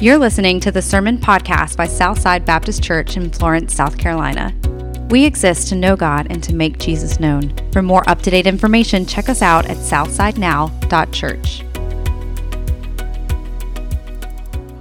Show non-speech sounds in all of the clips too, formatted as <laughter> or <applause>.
You're listening to the Sermon Podcast by Southside Baptist Church in Florence, South Carolina. We exist to know God and to make Jesus known. For more up to date information, check us out at southsidenow.church.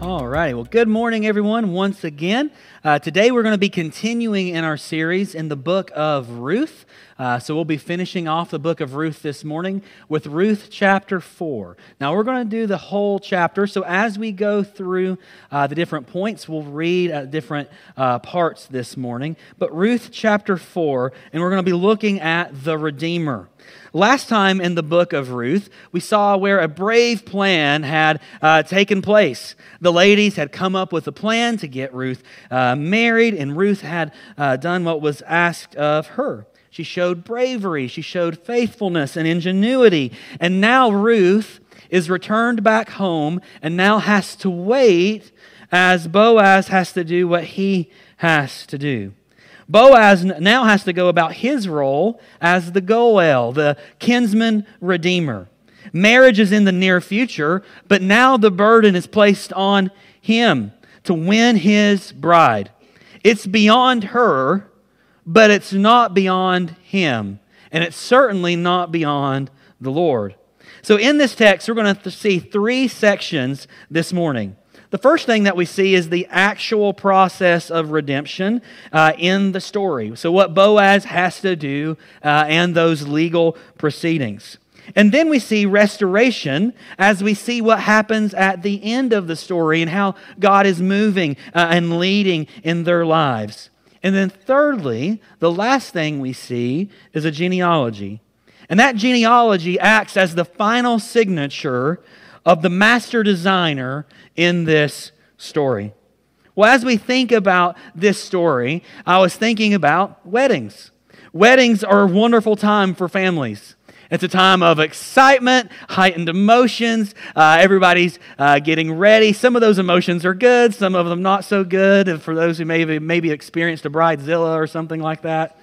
All righty. Well, good morning, everyone, once again. Uh, today, we're going to be continuing in our series in the book of Ruth. Uh, so, we'll be finishing off the book of Ruth this morning with Ruth chapter 4. Now, we're going to do the whole chapter. So, as we go through uh, the different points, we'll read at different uh, parts this morning. But Ruth chapter 4, and we're going to be looking at the Redeemer. Last time in the book of Ruth, we saw where a brave plan had uh, taken place. The ladies had come up with a plan to get Ruth uh, married, and Ruth had uh, done what was asked of her. She showed bravery, she showed faithfulness and ingenuity. And now Ruth is returned back home and now has to wait as Boaz has to do what he has to do. Boaz now has to go about his role as the Goel, the kinsman redeemer. Marriage is in the near future, but now the burden is placed on him to win his bride. It's beyond her, but it's not beyond him. And it's certainly not beyond the Lord. So, in this text, we're going to see three sections this morning. The first thing that we see is the actual process of redemption uh, in the story. So, what Boaz has to do uh, and those legal proceedings. And then we see restoration as we see what happens at the end of the story and how God is moving uh, and leading in their lives. And then, thirdly, the last thing we see is a genealogy. And that genealogy acts as the final signature of the master designer in this story. Well, as we think about this story, I was thinking about weddings. Weddings are a wonderful time for families. It's a time of excitement, heightened emotions. Uh, everybody's uh, getting ready. Some of those emotions are good, some of them not so good. And for those who maybe maybe experienced a bridezilla or something like that,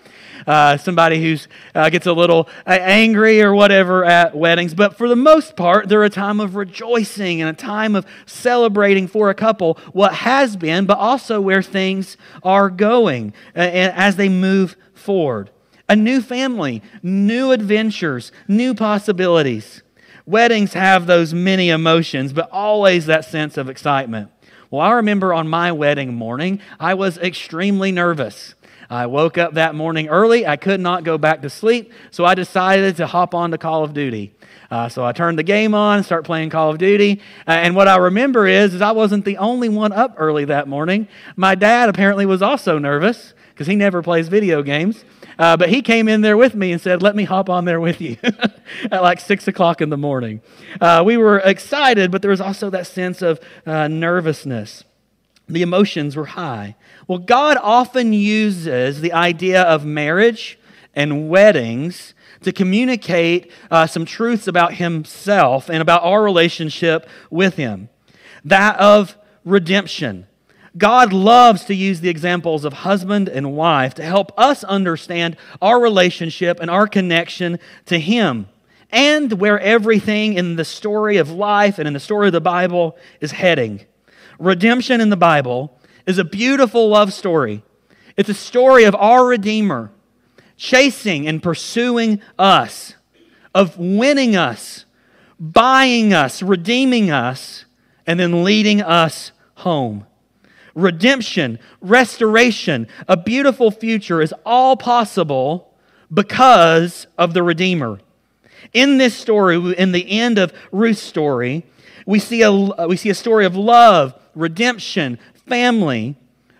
uh, somebody who uh, gets a little uh, angry or whatever at weddings. But for the most part, they're a time of rejoicing and a time of celebrating for a couple what has been, but also where things are going uh, as they move forward. A new family, new adventures, new possibilities. Weddings have those many emotions, but always that sense of excitement. Well, I remember on my wedding morning, I was extremely nervous. I woke up that morning early. I could not go back to sleep, so I decided to hop on to Call of Duty. Uh, so I turned the game on, start playing Call of Duty, uh, and what I remember is, is I wasn't the only one up early that morning. My dad apparently was also nervous because he never plays video games. Uh, but he came in there with me and said, Let me hop on there with you <laughs> at like six o'clock in the morning. Uh, we were excited, but there was also that sense of uh, nervousness. The emotions were high. Well, God often uses the idea of marriage and weddings to communicate uh, some truths about Himself and about our relationship with Him. That of redemption. God loves to use the examples of husband and wife to help us understand our relationship and our connection to Him and where everything in the story of life and in the story of the Bible is heading. Redemption in the Bible is a beautiful love story. It's a story of our Redeemer chasing and pursuing us, of winning us, buying us, redeeming us, and then leading us home. Redemption, restoration, a beautiful future is all possible because of the Redeemer. In this story, in the end of Ruth's story, we see a, we see a story of love, redemption, family,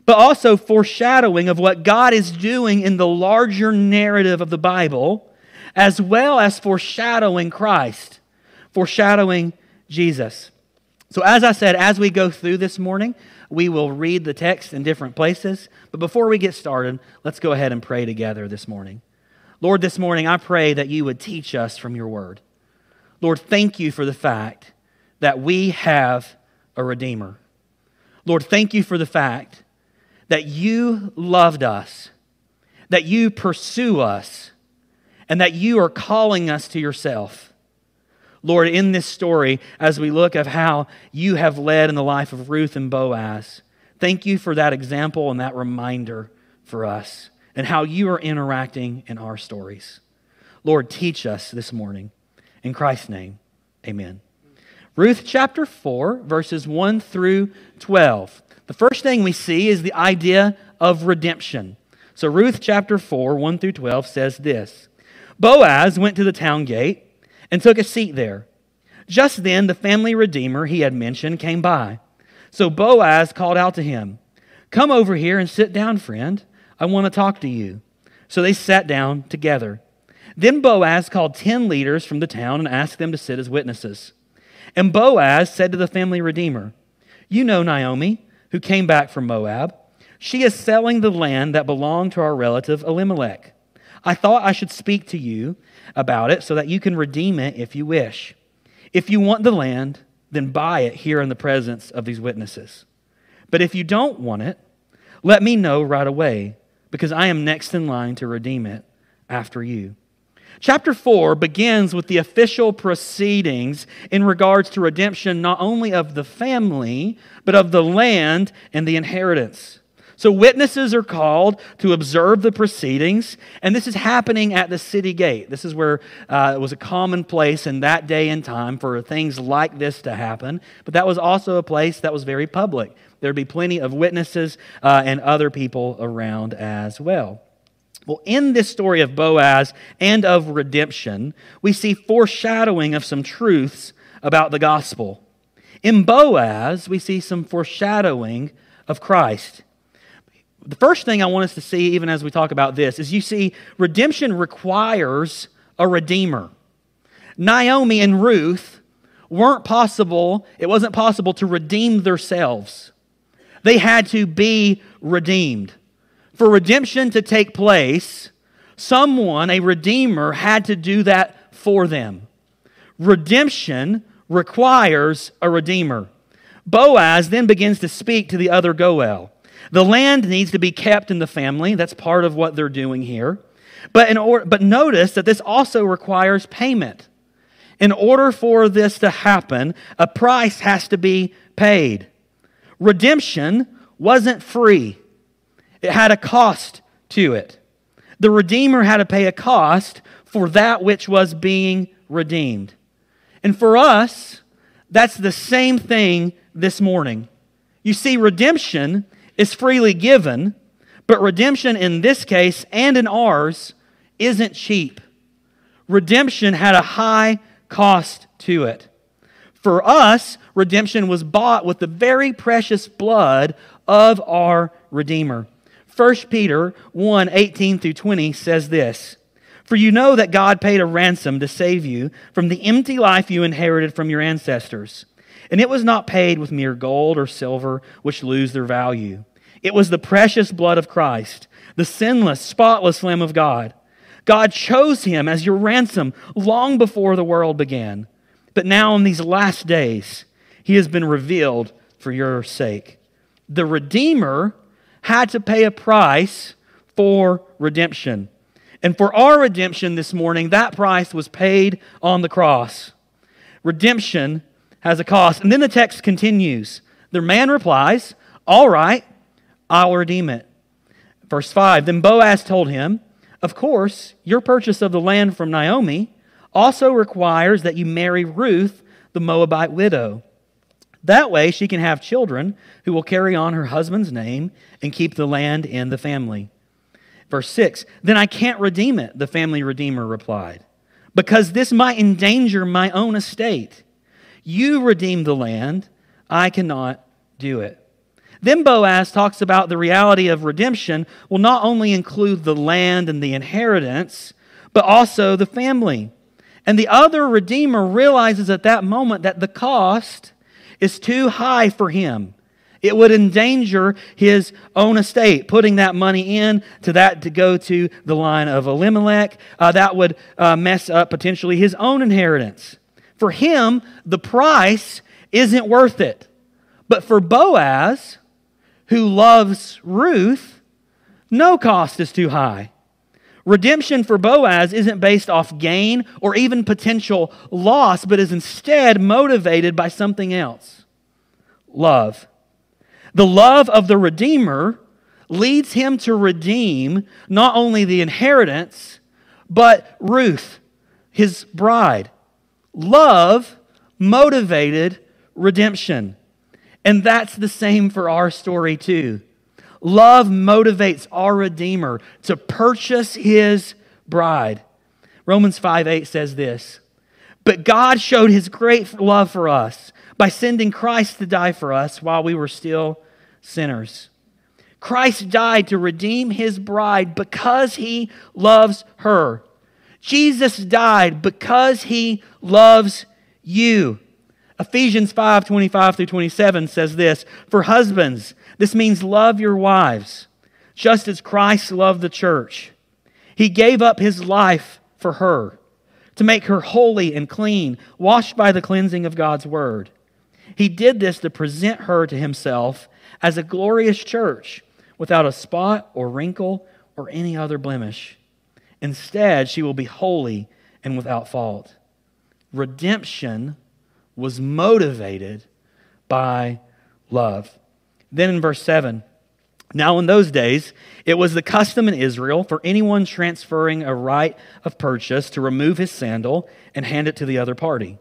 but also foreshadowing of what God is doing in the larger narrative of the Bible, as well as foreshadowing Christ, foreshadowing Jesus. So, as I said, as we go through this morning, we will read the text in different places. But before we get started, let's go ahead and pray together this morning. Lord, this morning I pray that you would teach us from your word. Lord, thank you for the fact that we have a Redeemer. Lord, thank you for the fact that you loved us, that you pursue us, and that you are calling us to yourself. Lord, in this story, as we look at how you have led in the life of Ruth and Boaz, thank you for that example and that reminder for us and how you are interacting in our stories. Lord, teach us this morning. In Christ's name, amen. Ruth chapter 4, verses 1 through 12. The first thing we see is the idea of redemption. So, Ruth chapter 4, 1 through 12 says this Boaz went to the town gate and took a seat there. Just then, the family redeemer he had mentioned came by. So Boaz called out to him, Come over here and sit down, friend. I want to talk to you. So they sat down together. Then Boaz called ten leaders from the town and asked them to sit as witnesses. And Boaz said to the family redeemer, You know Naomi, who came back from Moab. She is selling the land that belonged to our relative Elimelech. I thought I should speak to you about it so that you can redeem it if you wish. If you want the land, then buy it here in the presence of these witnesses. But if you don't want it, let me know right away, because I am next in line to redeem it after you. Chapter 4 begins with the official proceedings in regards to redemption not only of the family, but of the land and the inheritance. So, witnesses are called to observe the proceedings, and this is happening at the city gate. This is where uh, it was a common place in that day and time for things like this to happen, but that was also a place that was very public. There'd be plenty of witnesses uh, and other people around as well. Well, in this story of Boaz and of redemption, we see foreshadowing of some truths about the gospel. In Boaz, we see some foreshadowing of Christ the first thing I want us to see, even as we talk about this, is you see, redemption requires a redeemer. Naomi and Ruth weren't possible, it wasn't possible to redeem themselves. They had to be redeemed. For redemption to take place, someone, a redeemer, had to do that for them. Redemption requires a redeemer. Boaz then begins to speak to the other Goel. The land needs to be kept in the family. That's part of what they're doing here. But, in or, but notice that this also requires payment. In order for this to happen, a price has to be paid. Redemption wasn't free, it had a cost to it. The Redeemer had to pay a cost for that which was being redeemed. And for us, that's the same thing this morning. You see, redemption is freely given, but redemption in this case and in ours isn't cheap. Redemption had a high cost to it. For us, redemption was bought with the very precious blood of our Redeemer. 1 Peter 1 18 through 20 says this For you know that God paid a ransom to save you from the empty life you inherited from your ancestors. And it was not paid with mere gold or silver, which lose their value. It was the precious blood of Christ, the sinless, spotless Lamb of God. God chose him as your ransom long before the world began. But now, in these last days, he has been revealed for your sake. The Redeemer had to pay a price for redemption. And for our redemption this morning, that price was paid on the cross. Redemption has a cost. And then the text continues. The man replies, All right, I'll redeem it. Verse 5 Then Boaz told him, Of course, your purchase of the land from Naomi also requires that you marry Ruth, the Moabite widow. That way she can have children who will carry on her husband's name and keep the land in the family. Verse 6 Then I can't redeem it, the family redeemer replied, because this might endanger my own estate. You redeem the land, I cannot do it. Then Boaz talks about the reality of redemption will not only include the land and the inheritance, but also the family. And the other redeemer realizes at that moment that the cost is too high for him. It would endanger his own estate, putting that money in to that to go to the line of Elimelech. Uh, that would uh, mess up potentially his own inheritance. For him, the price isn't worth it. But for Boaz, who loves Ruth, no cost is too high. Redemption for Boaz isn't based off gain or even potential loss, but is instead motivated by something else love. The love of the Redeemer leads him to redeem not only the inheritance, but Ruth, his bride. Love motivated redemption. And that's the same for our story, too. Love motivates our Redeemer to purchase his bride. Romans 5 8 says this But God showed his great love for us by sending Christ to die for us while we were still sinners. Christ died to redeem his bride because he loves her. Jesus died because he loves you. Ephesians 5 25 through 27 says this For husbands, this means love your wives, just as Christ loved the church. He gave up his life for her to make her holy and clean, washed by the cleansing of God's word. He did this to present her to himself as a glorious church without a spot or wrinkle or any other blemish. Instead, she will be holy and without fault. Redemption was motivated by love. Then in verse 7, now in those days, it was the custom in Israel for anyone transferring a right of purchase to remove his sandal and hand it to the other party.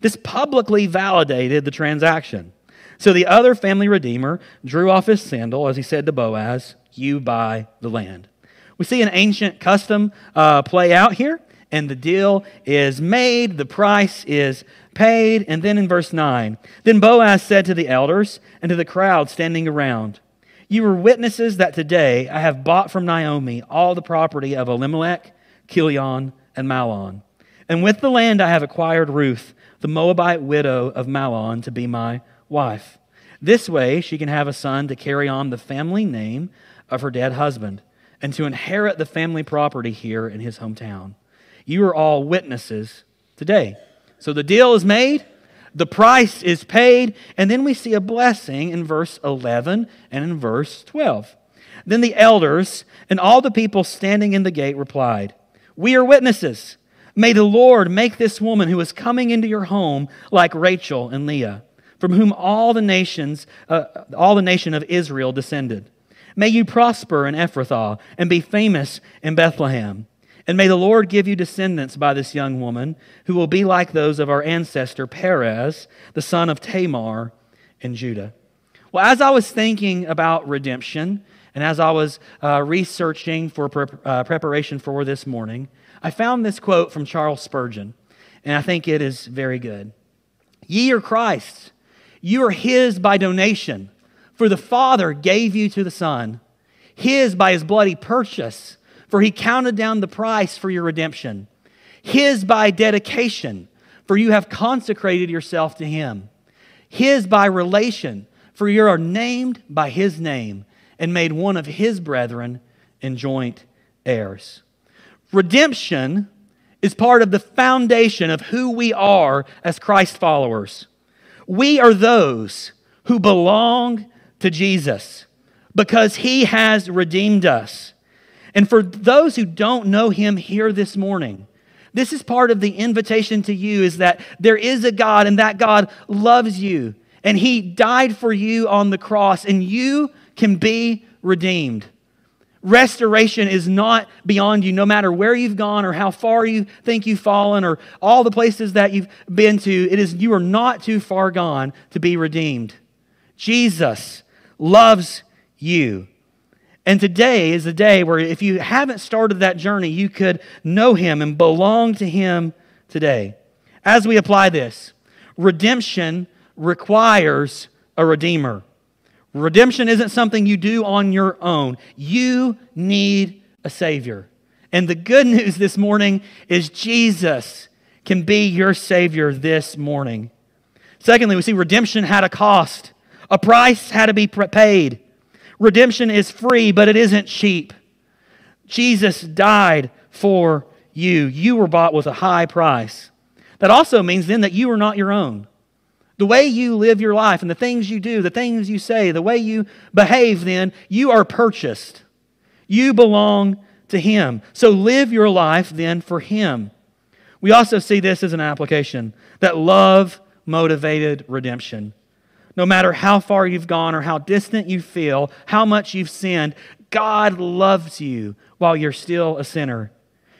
This publicly validated the transaction. So the other family redeemer drew off his sandal as he said to Boaz, You buy the land. We see an ancient custom uh, play out here, and the deal is made, the price is paid. And then in verse 9, then Boaz said to the elders and to the crowd standing around, You were witnesses that today I have bought from Naomi all the property of Elimelech, Kilion, and Mahlon. And with the land I have acquired Ruth, the Moabite widow of Mahlon, to be my wife. This way she can have a son to carry on the family name of her dead husband and to inherit the family property here in his hometown. You are all witnesses today. So the deal is made, the price is paid, and then we see a blessing in verse 11 and in verse 12. Then the elders and all the people standing in the gate replied, We are witnesses. May the Lord make this woman who is coming into your home like Rachel and Leah, from whom all the nations, uh, all the nation of Israel descended. May you prosper in Ephrathah and be famous in Bethlehem. And may the Lord give you descendants by this young woman, who will be like those of our ancestor Perez, the son of Tamar in Judah. Well, as I was thinking about redemption, and as I was uh, researching for pre- uh, preparation for this morning, I found this quote from Charles Spurgeon, and I think it is very good. Ye are Christ's, you are his by donation, for the Father gave you to the Son, his by his bloody purchase for he counted down the price for your redemption. His by dedication, for you have consecrated yourself to him. His by relation, for you are named by his name and made one of his brethren and joint heirs. Redemption is part of the foundation of who we are as Christ followers. We are those who belong to Jesus because he has redeemed us. And for those who don't know him here this morning, this is part of the invitation to you is that there is a God and that God loves you and he died for you on the cross and you can be redeemed. Restoration is not beyond you, no matter where you've gone or how far you think you've fallen or all the places that you've been to. It is you are not too far gone to be redeemed. Jesus loves you. And today is a day where if you haven't started that journey, you could know Him and belong to Him today. As we apply this, redemption requires a Redeemer. Redemption isn't something you do on your own, you need a Savior. And the good <laughs> news this morning is Jesus can be your Savior this morning. Secondly, we see redemption had a cost, a price had to be paid. Redemption is free, but it isn't cheap. Jesus died for you. You were bought with a high price. That also means then that you are not your own. The way you live your life and the things you do, the things you say, the way you behave, then, you are purchased. You belong to Him. So live your life then for Him. We also see this as an application that love motivated redemption. No matter how far you've gone or how distant you feel, how much you've sinned, God loves you while you're still a sinner.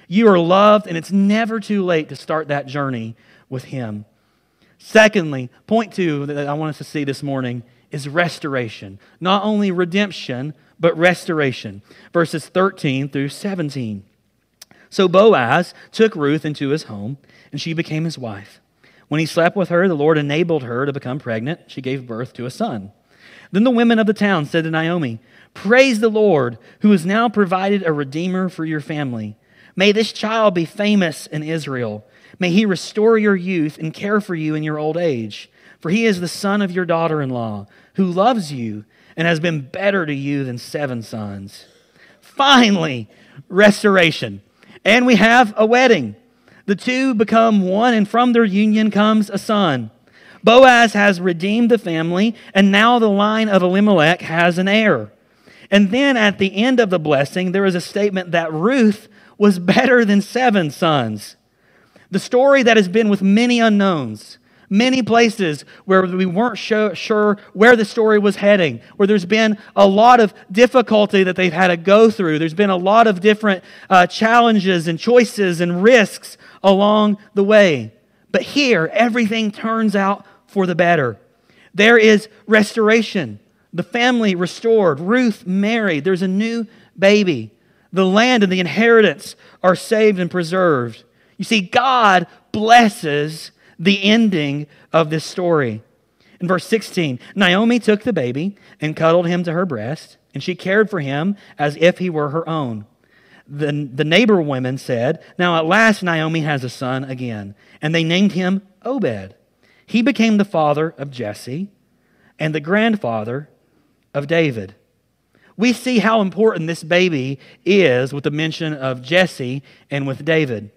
You are loved, and it's never too late to start that journey with Him. Secondly, point two that I want us to see this morning is restoration. Not only redemption, but restoration. Verses 13 through 17. So Boaz took Ruth into his home, and she became his wife. When he slept with her, the Lord enabled her to become pregnant. She gave birth to a son. Then the women of the town said to Naomi, Praise the Lord, who has now provided a redeemer for your family. May this child be famous in Israel. May he restore your youth and care for you in your old age. For he is the son of your daughter in law, who loves you and has been better to you than seven sons. Finally, restoration. And we have a wedding. The two become one, and from their union comes a son. Boaz has redeemed the family, and now the line of Elimelech has an heir. And then at the end of the blessing, there is a statement that Ruth was better than seven sons. The story that has been with many unknowns, many places where we weren't sure where the story was heading, where there's been a lot of difficulty that they've had to go through. There's been a lot of different uh, challenges and choices and risks along the way. But here, everything turns out for the better. There is restoration the family restored, Ruth married, there's a new baby. The land and the inheritance are saved and preserved. You see, God blesses the ending of this story. In verse 16, Naomi took the baby and cuddled him to her breast, and she cared for him as if he were her own. The, the neighbor women said, Now at last Naomi has a son again. And they named him Obed. He became the father of Jesse and the grandfather of David. We see how important this baby is with the mention of Jesse and with David.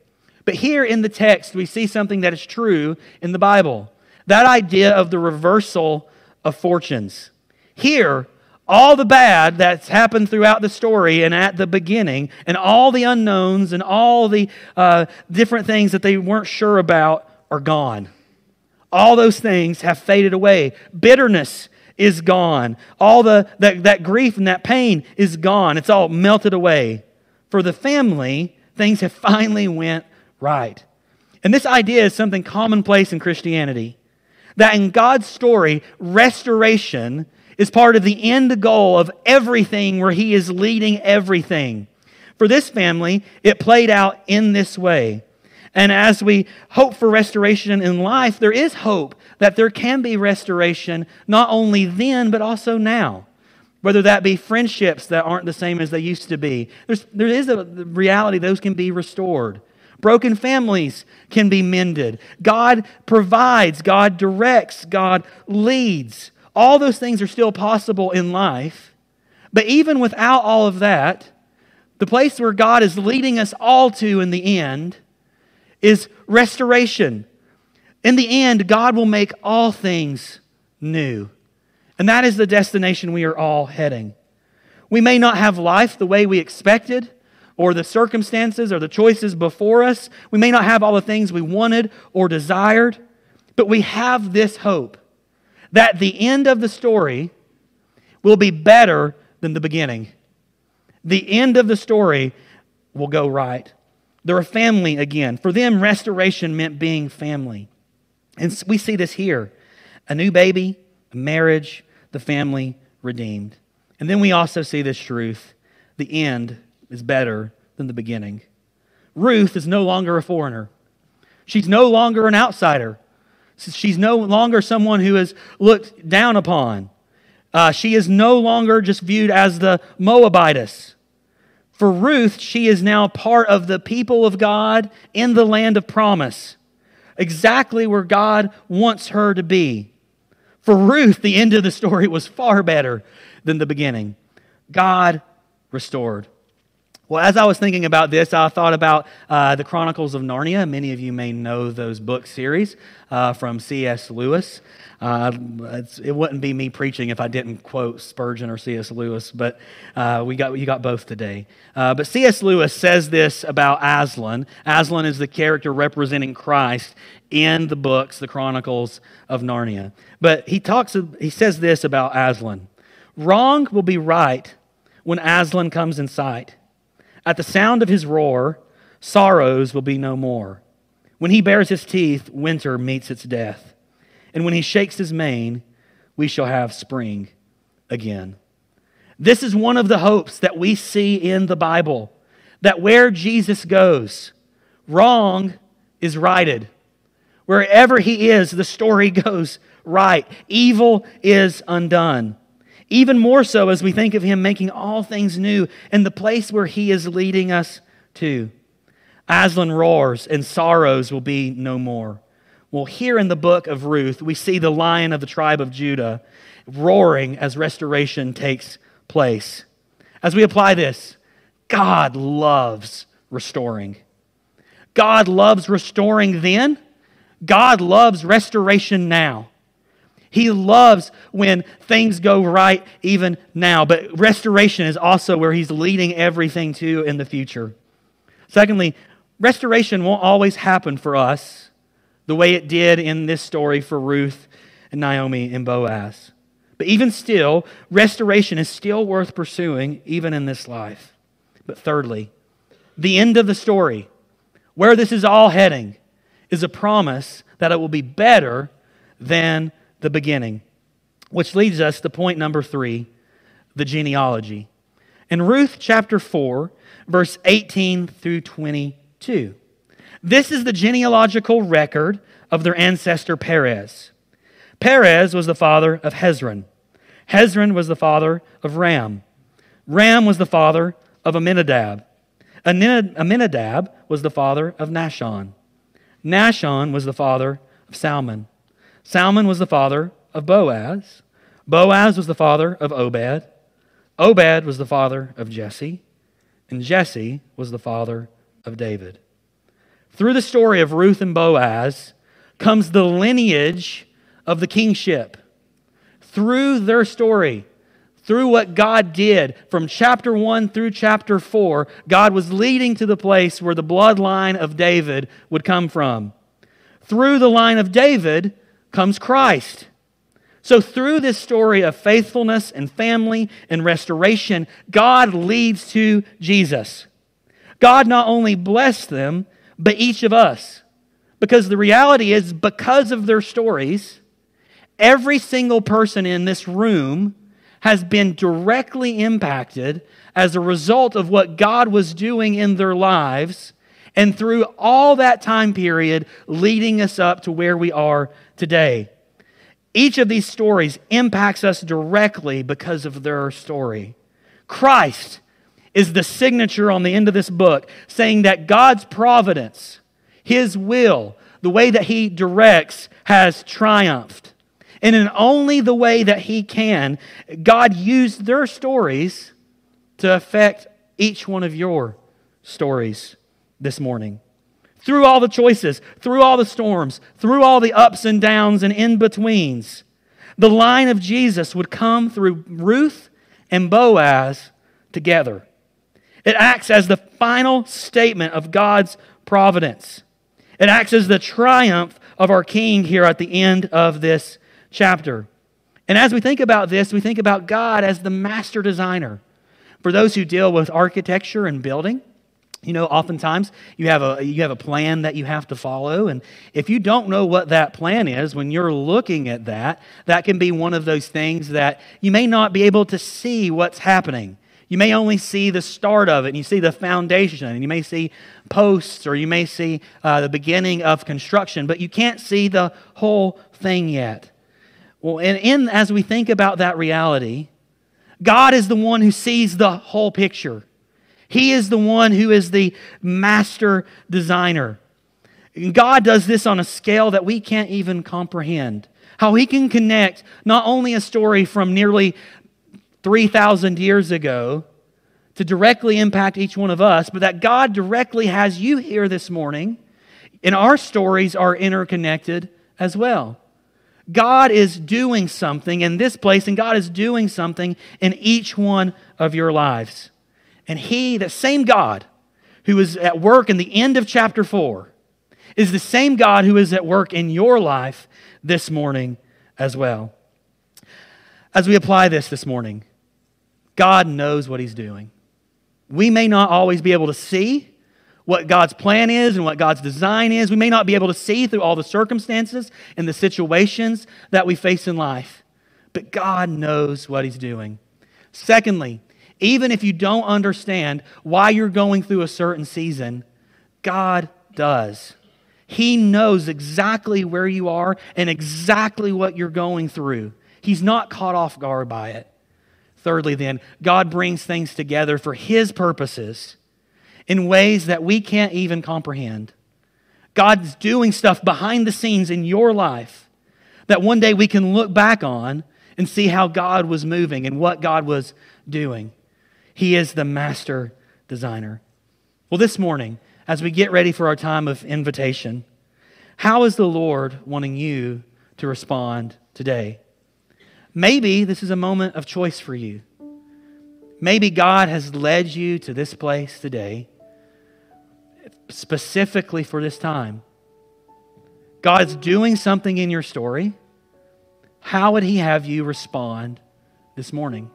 But here in the text, we see something that is true in the Bible that idea of the reversal of fortunes. Here, all the bad that's happened throughout the story and at the beginning, and all the unknowns and all the uh, different things that they weren't sure about are gone. All those things have faded away. Bitterness is gone. All the that, that grief and that pain is gone. It's all melted away. For the family, things have <laughs> finally went right. And this idea is something commonplace in Christianity. That in God's story, restoration is part of the end goal of everything where He is leading everything. For this family, it played out in this way. And as we hope for restoration in life, there is hope that there can be restoration not only then, but also now. Whether that be friendships that aren't the same as they used to be, There's, there is a reality those can be restored. Broken families can be mended. God provides, God directs, God leads. All those things are still possible in life. But even without all of that, the place where God is leading us all to in the end is restoration. In the end, God will make all things new. And that is the destination we are all heading. We may not have life the way we expected, or the circumstances or the choices before us. We may not have all the things we wanted or desired, but we have this hope that the end of the story will be better than the beginning. The end of the story will go right. They're a family again. For them, restoration meant being family. And we see this here a new baby, a marriage, the family redeemed. And then we also see this truth the end is better than the beginning. Ruth is no longer a foreigner, she's no longer an outsider. She's no longer someone who is looked down upon. Uh, she is no longer just viewed as the Moabitess. For Ruth, she is now part of the people of God in the land of promise, exactly where God wants her to be. For Ruth, the end of the story was far better than the beginning. God restored. Well, as I was thinking about this, I thought about uh, the Chronicles of Narnia. Many of you may know those book series uh, from C.S. Lewis. Uh, it wouldn't be me preaching if I didn't quote Spurgeon or C.S. Lewis, but uh, we got you got both today. Uh, but C.S. Lewis says this about Aslan. Aslan is the character representing Christ in the books, the Chronicles of Narnia. But he talks. He says this about Aslan: Wrong will be right when Aslan comes in sight. At the sound of his roar, sorrows will be no more. When he bares his teeth, winter meets its death. And when he shakes his mane, we shall have spring again. This is one of the hopes that we see in the Bible that where Jesus goes, wrong is righted. Wherever he is, the story <laughs> goes right. Evil is undone. Even more so as we think of Him making all things new in the place where He is leading us to. Aslan roars, and sorrows will be no more. Well, here in the book of Ruth, we see the lion of the tribe of Judah roaring as restoration takes place. As we apply this, God loves restoring. God loves restoring then. God loves restoration now. He loves when things go right even now. But restoration is also where He's leading everything to in the future. Secondly, restoration won't always happen for us the way it did in this story for Ruth and Naomi and Boaz. But even still, restoration is still worth pursuing, even in this life. But thirdly, the end of the story, where this is all heading, is a promise that it will be better than the beginning. Which leads us to point number three the genealogy. In Ruth chapter 4, verse 18 through 22, this is the genealogical record of their ancestor Perez. Perez was the father of Hezron. Hezron was the father of Ram. Ram was the father of Amminadab. Amminadab was the father of Nahshon. Nahshon was the father of Salmon. Salmon was the father of Boaz. Boaz was the father of Obed. Obed was the father of Jesse. And Jesse was the father of David. Through the story of Ruth and Boaz comes the lineage of the kingship. Through their story, through what God did from chapter 1 through chapter 4, God was leading to the place where the bloodline of David would come from. Through the line of David, comes Christ. So, through this story of faithfulness and family and restoration, God leads to Jesus. God not only blessed them, but each of us. Because the reality is, because of their stories, every single person in this room has been directly impacted as a result of what God was doing in their lives and through all that time period leading us up to where we are today. Each of these stories impacts us directly because of their story. Christ is the signature on the end of this book saying that God's providence, His will, the way that He directs, has triumphed. And in only the way that He can, God used their stories to affect each one of your stories this morning through all the choices, through all the storms, through all the ups and downs and in betweens, the line of Jesus would come through Ruth and Boaz together. It acts as the final statement of God's providence. It acts as the triumph of our King here at the end of this chapter. And as we think about this, we think about God as the master designer. For those who deal with architecture and building, you know, oftentimes you have a you have a plan that you have to follow and if you don't know what that plan is when you're looking at that, that can be one of those things that you may not be able to see what's happening. You may only see the start of it, and you see the foundation, and you may see posts, or you may see uh, the beginning of construction, but you can't see the whole thing yet. Well, and in, as we think about that reality, God is the one who sees the whole picture. He is the one who is the master designer. God does this on a scale that we can't even comprehend. How he can connect not only a story from nearly 3,000 years ago to directly impact each one of us, but that God directly has you here this morning, and our stories are interconnected as well. God is doing something in this place, and God is doing something in each one of your lives. And He, the same God who is at work in the end of chapter 4, is the same God who is at work in your life this morning as well. As we apply this this morning, God knows what He's doing. We may not always be able to see what God's plan is and what God's design is. We may not be able to see through all the circumstances and the situations that we face in life, but God knows what He's doing. Secondly, even if you don't understand why you're going through a certain season, God does. He knows exactly where you are and exactly what you're going through. He's not caught off guard by it. Thirdly, then, God brings things together for His purposes in ways that we can't even comprehend. God's doing stuff behind the scenes in your life that one day we can look back on and see how God was moving and what God was doing. He is the master designer. Well, this morning, as we get ready for our time of invitation, how is the Lord wanting you to respond today? Maybe this is a moment of choice for you. Maybe God has led you to this place today specifically for this time. God's doing something in your story. How would He have you respond this morning?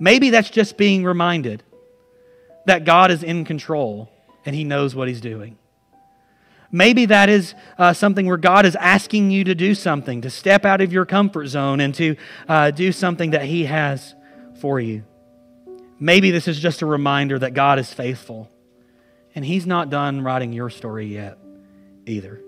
Maybe that's just being reminded that God is in control and He knows what He's doing. Maybe that is uh, something where God is asking you to do something, to step out of your comfort zone and to uh, do something that He has for you. Maybe this is just a reminder that God is faithful and He's not done writing your story yet either.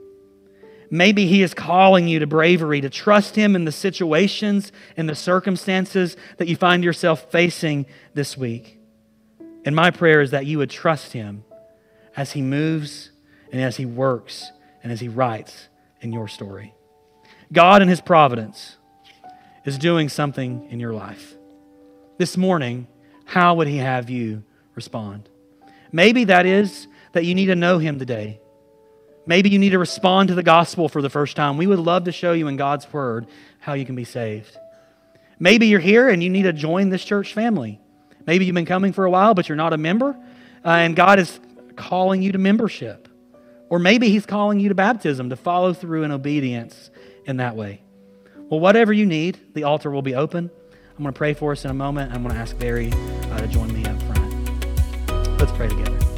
Maybe He is calling you to bravery, to trust Him in the situations and the circumstances that you find yourself facing this week. And my prayer is that you would trust Him as He moves and as He works and as He writes in your story. God, in His providence, is doing something in your life. This morning, how would He have you respond? Maybe that is that you need to know Him today. Maybe you need to respond to the gospel for the first time. We would love to show you in God's Word how you can be saved. Maybe you're here and you need to join this church family. Maybe you've been coming for a while, but you're not a member, uh, and God is calling you to membership. Or maybe He's calling you to baptism to follow through in obedience in that way. Well, whatever you need, the altar will be open. I'm going to pray for us in a moment. I'm going to ask Barry uh, to join me up front. Let's pray together.